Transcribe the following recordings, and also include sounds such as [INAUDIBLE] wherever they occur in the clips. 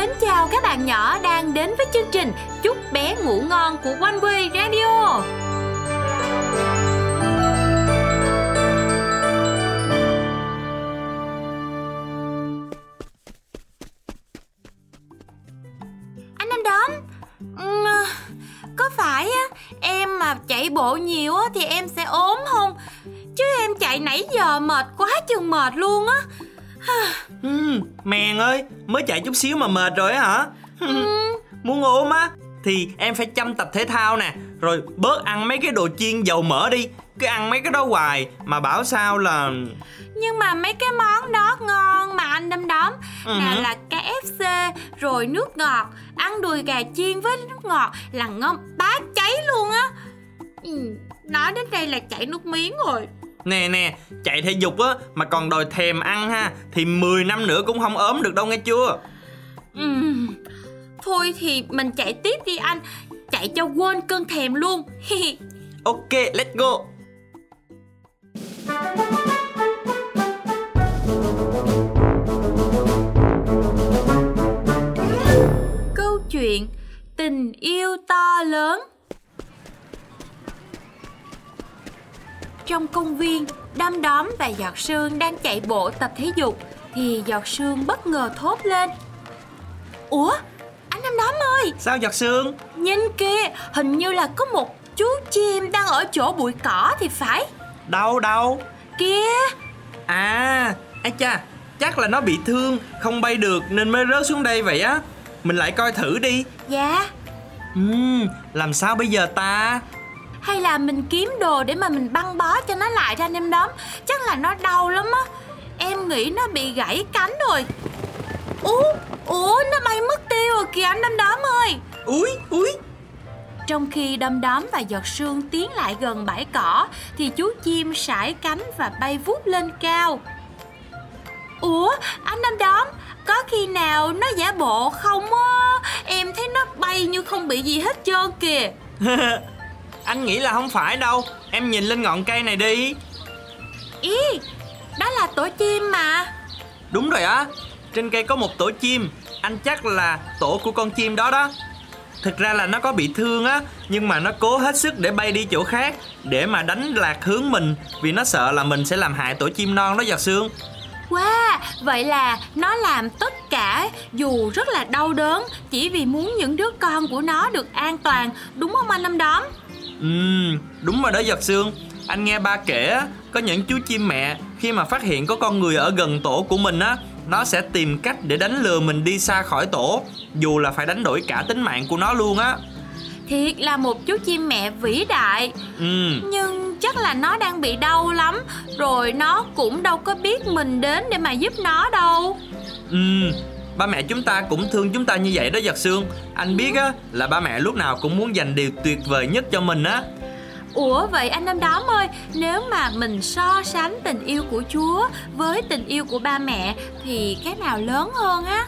mến chào các bạn nhỏ đang đến với chương trình Chúc bé ngủ ngon của One Way Radio. Anh Nam Đóm, à, có phải em mà chạy bộ nhiều thì em sẽ ốm không? Chứ em chạy nãy giờ mệt quá chừng mệt luôn á. Ừm, Mèn ơi, mới chạy chút xíu mà mệt rồi á hả? [LAUGHS] Muốn ốm á thì em phải chăm tập thể thao nè, rồi bớt ăn mấy cái đồ chiên dầu mỡ đi, cứ ăn mấy cái đó hoài mà bảo sao là Nhưng mà mấy cái món đó ngon mà anh đâm đóm Ừ Nào là KFC rồi nước ngọt Ăn đùi gà chiên với nước ngọt là ngon bá cháy luôn á. Ừ, Nói đến đây là chảy nước miếng rồi nè nè, chạy thể dục á mà còn đòi thèm ăn ha thì 10 năm nữa cũng không ốm được đâu nghe chưa? ừ, Thôi thì mình chạy tiếp đi anh Chạy cho quên cơn thèm luôn [LAUGHS] Ok, let's go. Câu chuyện Tình yêu to lớn Trong công viên, Đom Đóm và Giọt Sương đang chạy bộ tập thể dục Thì Giọt Sương bất ngờ thốt lên Ủa, anh Đom Đóm ơi, Sao giọt sương? nhìn kìa, hình như là có một chú chim đang ở chỗ bụi cỏ thì phải Đâu đâu? Kìa, À, ai cha, chắc là nó bị thương, không bay được nên mới rớt xuống đây vậy á. Mình lại coi thử đi. dạ Ừm, làm sao bây giờ ta? Hay là mình kiếm đồ để mà mình băng bó cho nó lại ra anh em đóm. Chắc là nó đau lắm á. Em nghĩ nó bị gãy cánh rồi. Ủa, ủa nó bay mất tiêu rồi kìa anh đom đóm ơi. Úi, úi. Trong khi đom đóm và giọt sương tiến lại gần bãi cỏ Thì chú chim sải cánh và bay vút lên cao. Ủa, anh đom đóm Có khi nào nó giả bộ không á? Em thấy nó bay như không bị gì hết trơn kìa [LAUGHS] Anh nghĩ là không phải đâu. Em nhìn lên ngọn cây này đi. Ý, đó là tổ chim mà Đúng rồi á. Trên cây có một tổ chim. Anh chắc là tổ của con chim đó đó. Thực ra là nó có bị thương á Nhưng mà nó cố hết sức để bay đi chỗ khác Để mà đánh lạc hướng mình Vì nó sợ là mình sẽ làm hại tổ chim non đó giọt sương Wow, vậy là nó làm tất cả dù rất là đau đớn chỉ vì muốn những đứa con của nó được an toàn, đúng không anh Năm Đóm? Ừm, đúng rồi đó giật xương Anh nghe ba kể á, có những chú chim mẹ khi mà phát hiện có con người ở gần tổ của mình á Nó sẽ tìm cách để đánh lừa mình đi xa khỏi tổ Dù là phải đánh đổi cả tính mạng của nó luôn á. Thiệt là một chú chim mẹ vĩ đại. Ừm, Nhưng chắc là nó đang bị đau lắm Rồi nó cũng đâu có biết mình đến để mà giúp nó đâu. Ừm Ba mẹ chúng ta cũng thương chúng ta như vậy đó giật xương Anh biết á là ba mẹ lúc nào cũng muốn dành điều tuyệt vời nhất cho mình á Ủa vậy anh Năm Đóm ơi Nếu mà mình so sánh tình yêu của Chúa với tình yêu của ba mẹ Thì cái nào lớn hơn á?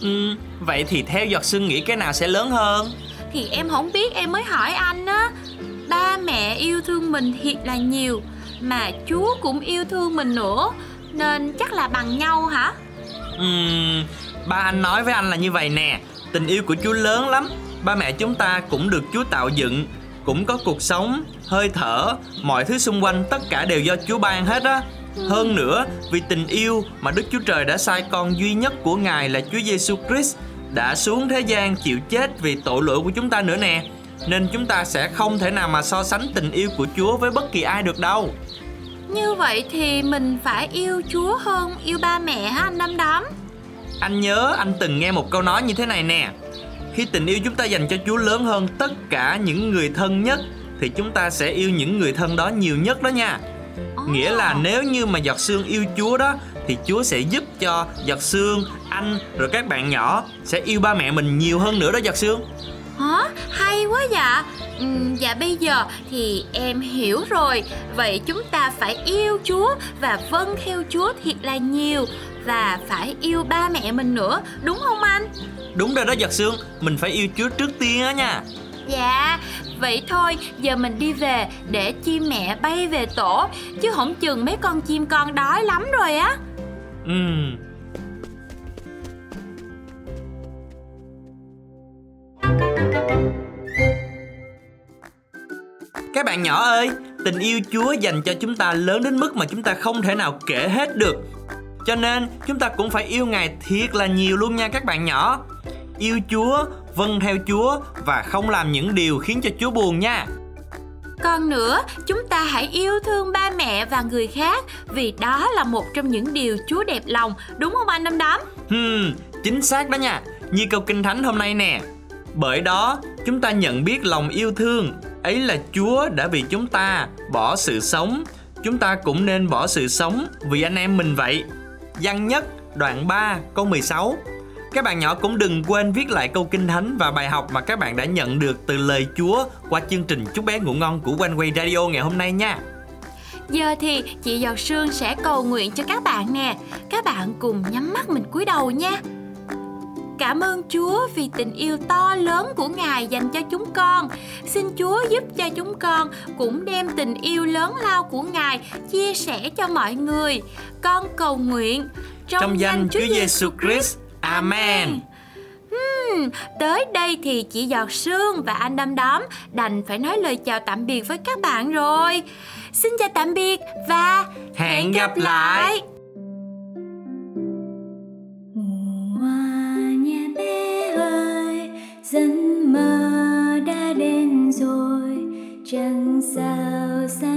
Ừm, vậy thì theo giọt xương nghĩ cái nào sẽ lớn hơn? Thì em không biết em mới hỏi anh á Ba mẹ yêu thương mình thiệt là nhiều Mà Chúa cũng yêu thương mình nữa Nên chắc là bằng nhau hả? Ừm, ba anh nói với anh là như vậy nè Tình yêu của Chúa lớn lắm Ba mẹ chúng ta cũng được Chúa tạo dựng Cũng có cuộc sống, hơi thở Mọi thứ xung quanh tất cả đều do Chúa ban hết á Hơn nữa, vì tình yêu mà Đức Chúa Trời đã sai con duy nhất của Ngài là Chúa Giêsu Christ đã xuống thế gian chịu chết vì tội lỗi của chúng ta nữa nè. Nên chúng ta sẽ không thể nào mà so sánh tình yêu của Chúa với bất kỳ ai được đâu. Như vậy thì mình phải yêu Chúa hơn yêu ba mẹ hả anh Năm Đóm? Anh nhớ anh từng nghe một câu nói như thế này nè. Khi tình yêu chúng ta dành cho Chúa lớn hơn tất cả những người thân nhất Thì chúng ta sẽ yêu những người thân đó nhiều nhất đó nha. Nghĩa là nếu như mà giọt xương yêu Chúa đó Thì Chúa sẽ giúp cho giọt xương, anh rồi các bạn nhỏ Sẽ yêu ba mẹ mình nhiều hơn nữa đó giọt xương Hả? Hay quá dạ. Ừm, Dạ bây giờ thì em hiểu rồi. Vậy chúng ta phải yêu Chúa Và vâng theo Chúa thiệt là nhiều và phải yêu ba mẹ mình nữa đúng không anh? Đúng rồi đó giật xương mình phải yêu chúa trước tiên á nha. Dạ, vậy thôi giờ mình đi về để chim mẹ bay về tổ. Chứ không chừng mấy con chim con đói lắm rồi á. Ừ Các bạn nhỏ ơi, tình yêu Chúa dành cho chúng ta lớn đến mức mà chúng ta không thể nào kể hết được. Cho nên chúng ta cũng phải yêu Ngài thiệt là nhiều luôn nha các bạn nhỏ. Yêu Chúa, vâng theo Chúa và không làm những điều khiến cho Chúa buồn nha. Còn nữa, chúng ta hãy yêu thương ba mẹ và người khác vì đó là một trong những điều Chúa đẹp lòng, đúng không anh Đâm Đóm? Hmm, chính xác đó nha. Như câu Kinh Thánh hôm nay nè. Bởi đó, chúng ta nhận biết lòng yêu thương, ấy là Chúa đã vì chúng ta bỏ sự sống, chúng ta cũng nên bỏ sự sống vì anh em mình vậy. Văn nhất, đoạn 3 câu 16 các bạn nhỏ cũng đừng quên viết lại câu kinh thánh và bài học mà các bạn đã nhận được từ lời Chúa qua chương trình Chúc bé ngủ ngon của Quanh Quay Radio ngày hôm nay nha. Giờ thì chị Giọt Sương sẽ cầu nguyện cho các bạn nè. Các bạn cùng nhắm mắt mình cúi đầu nha. Cảm ơn Chúa vì tình yêu to lớn của Ngài dành cho chúng con. Xin Chúa giúp cho chúng con cũng đem tình yêu lớn lao của Ngài chia sẻ cho mọi người. Con cầu nguyện trong, trong danh Chúa Giêsu Christ. Amen. Hmm, tới đây thì chị Giọt Sương và anh Đâm Đóm đành phải nói lời chào tạm biệt với các bạn rồi. Xin chào tạm biệt và hẹn gặp lại. giấc mơ đã đến rồi chẳng sao xa